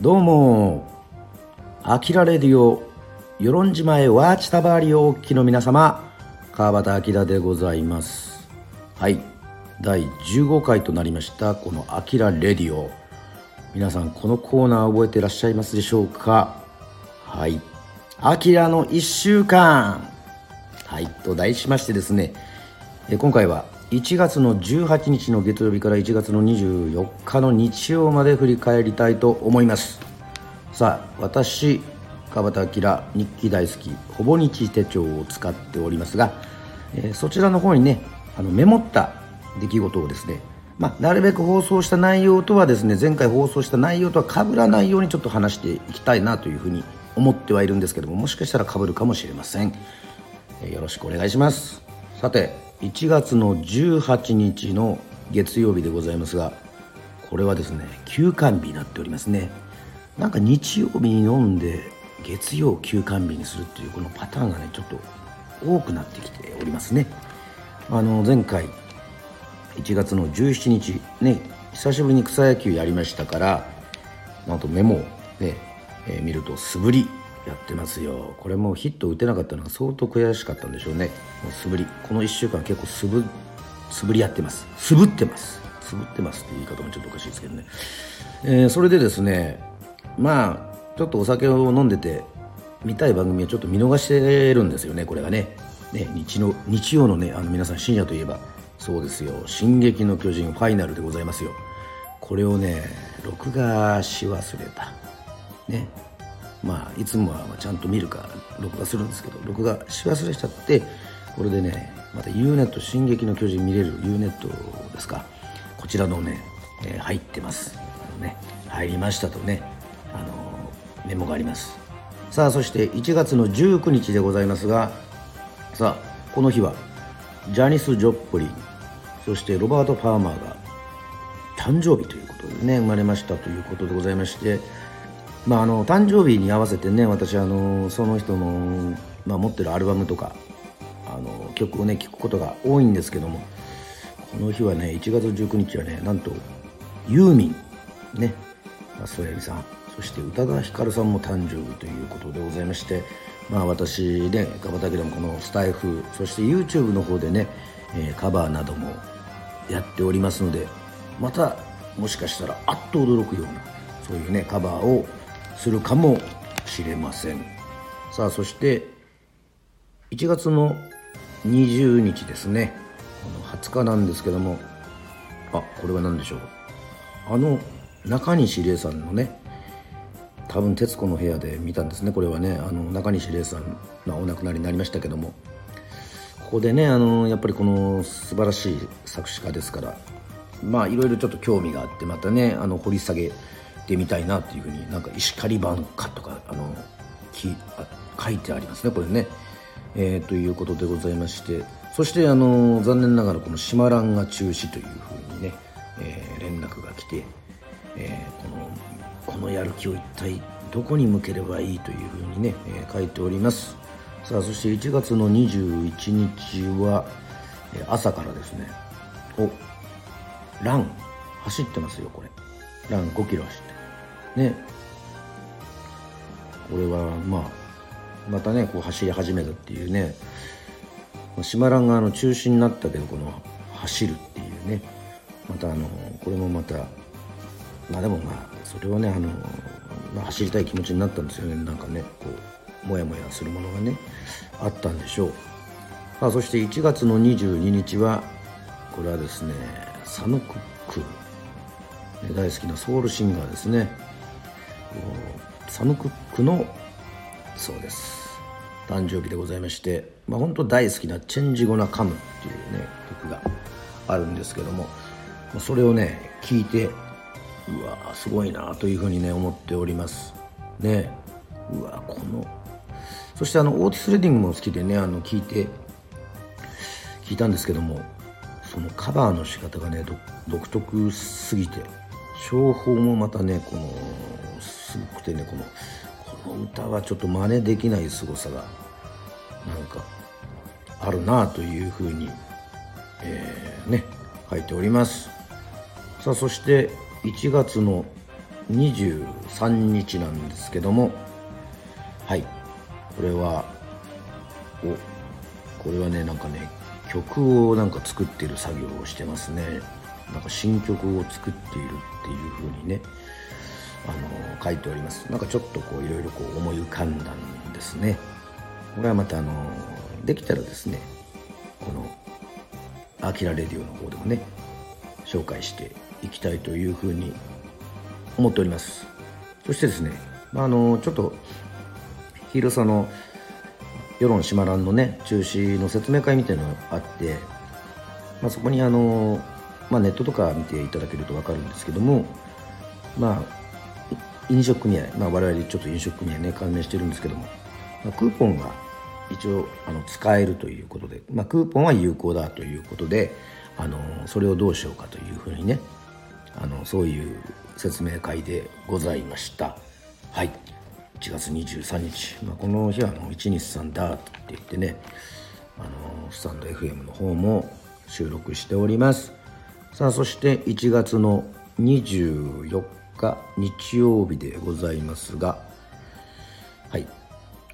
どうも。アキラレディオ与論島へワーチタバーリをお聞きの皆様。川端明でございます。はい。第15回となりましたこの「アキラレディオ」皆さんこのコーナー覚えていらっしゃいますでしょうか？はい「アキラの1週間」はい。と題しましてですね。え今回は1月の18日の月曜日から1月の24日の日曜まで振り返りたいと思います。さあ私川端明日記大好きほぼ日手帳を使っておりますが、えー、そちらの方にねあのメモった出来事をですねまあ、なるべく放送した内容とはですね前回放送した内容とは被らないようにちょっと話していきたいなというふうに思ってはいるんですけどももしかしたら被るかもしれません、え、よろしくお願いします。さて1月の18日の月曜日でございますがこれはですね休館日になっておりますね。なんか日曜日に飲んで月曜休館日にするっていうこのパターンがねちょっと多くなってきておりますね。あの前回1月の17日ね久しぶりに草野球やりましたからあとメモをね、えー、見ると素振りやってますよ。これもヒット打てなかったのが相当悔しかったんでしょうね。もう素振り。この1週間結構素振素振りやってます。素振ってます。素振ってますって言い方もちょっとおかしいですけどね、えー、それでですねまあちょっとお酒を飲んでて見たい番組はちょっと見逃してるんですよねこれがね。ね日の日曜のねあの皆さん深夜といえば。そうですよ「進撃の巨人ファイナル」でございますよ。これをね録画し忘れた。ね。まあいつもはちゃんと見るか録画するんですけど録画し忘れちゃってこれでねまた u ネット進撃の巨人見れる u ネットですか。こちらのね、えー、入ってます。ね入りましたとねあのメモがあります。さあそして1月の19日でございますがさあこの日はジャニス・ジョップリンそしてロバート・パーマーが誕生日ということでね生まれましたということでございましてまあ、あの誕生日に合わせてね私あのその人の、まあ、持ってるアルバムとかあの曲をね聴くことが多いんですけどもこの日はね1月19日はねなんとユーミンねソヤリさんそして宇多田ヒカルさんも誕生日ということでございましてまあ私ねカバタケでもこのスタイフそして YouTube の方でね、えー、カバーなどもやっておりますのでまたもしかしたらあっと驚くようなそういうねカバーをするかもしれません。さあそして1月の20日ですね。この20日なんですけども。あこれは何でしょう。あの中西礼さんのね多分『徹子の部屋』で見たんですね。これはねあの中西礼さん、まあ、お亡くなりになりましたけども。ここでねあのやっぱりこの素晴らしい作詞家ですから。まあいろいろちょっと興味があってまたねあの掘り下げってみたいなっていうふうになんか石狩版かとかあのきあ書いてありますねこれね、えー、ということでございまして。そしてあの残念ながらこの「シマランが中止」というふうにね、えー、連絡が来て、えー、このこのやる気を一体どこに向ければいいというふうにね、えー、書いております。さあそして1月の21日は朝からですね。おラン。走ってますよこれ。ラン5キロ走ってね。これはまあまたねこう走り始めたっていうね。島蘭があの中止になったけどこの走るっていうね。またあのこれもまたまあでもまあそれはねあの、まあ、走りたい気持ちになったんですよね。なんかねこうモヤモヤするものがねあったんでしょう。さあそして1月の22日はこれはですねサム・クック大好きなソウルシンガーですね。サム・クックのそうです。誕生日でございまして、まあ、本当大好きな「チェンジ・ゴナ・カム」っていうね曲があるんですけどもそれをね聞いてうわすごいなというふうにね思っております。ね。うわこのそしてあのオーティス・レディングも好きでねあの聞いて聞いたんですけどもそのカバーの仕方がね独特すぎて唱法もまたねこのすごくてねこのこの歌はちょっと真似できない凄さがなんかあるなというふうに、えー、ね書いております。さあそして1月の23日なんですけどもはい。これはおこれはねなんかね曲をなんか作ってる作業をしてますね。なんか新曲を作っているっていう風にねあの書いております。なんかちょっとこういろいろこう思い浮かんだんですね。これはまたあのできたらですねこの「アキラレディオ」の方でもね紹介していきたいというふうに思っております。そしてですね、まあ、あのちょっと広さの世論しまらんのね中止の説明会みたいなのがあって、まあ、そこにあの、まあ、ネットとか見ていただけると分かるんですけどもまあ飲食組合、まあ、我々ちょっと飲食組合ね関連してるんですけども、まあ、クーポンが一応あの使えるということで、まあ、クーポンは有効だということであのそれをどうしようかというふうにねあのそういう説明会でございました。はい。1月23日、まあ、この日はあの123だって言ってねあのスタンド FM の方も収録しております。さあそして1月の24日曜日でございますがはい。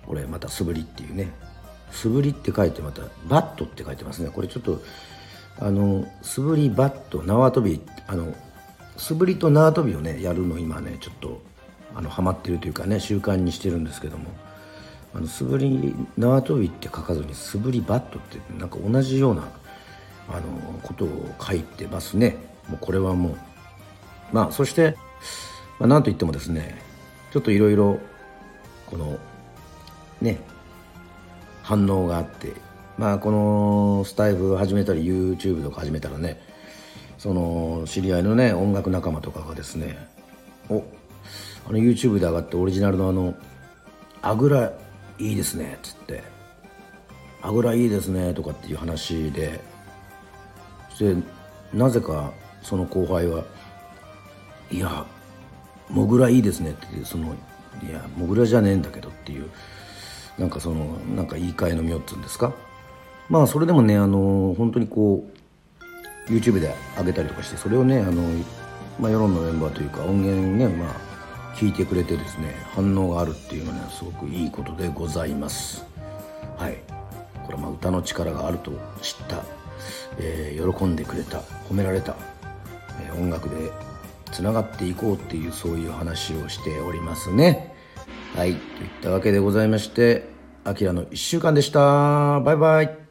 これまた素振りっていうね。素振りって書いてまたバットって書いてますね。これちょっとあの素振りバット縄跳びあの素振りと縄跳びをねやるの今ねちょっとあのハマってるというかね習慣にしてるんですけども。あの素振り縄跳びって書かずに素振りバットってなんか同じようなあのことを書いてますね。もうこれはもう。まあそして、まあ、なんといってもですねちょっといろいろこのね反応があってまあこのスタイフ始めたり YouTube とか始めたらねその知り合いのね音楽仲間とかがですねおあの YouTube で上がってオリジナルのあの「あぐらいいですね」っつって「あぐらいいですね」とかっていう話ででなぜかその後輩は「いやもぐらいいですね」ってその「いやもぐらじゃねえんだけど」っていうなんかそのなんか言い換えの妙っつうんですか？まあそれでもねあの本当にこう YouTube で上げたりとかしてそれをねあの、まあ、世論のメンバーというか音源ねまあ聞いてくれてですね反応があるっていうのはねすごくいいことでございます。はい。これはまあ歌の力があると知った、えー、喜んでくれた褒められた、えー、音楽でつながっていこうっていうそういう話をしておりますね。はい。といったわけでございましてあきらの1週間でした。バイバイ。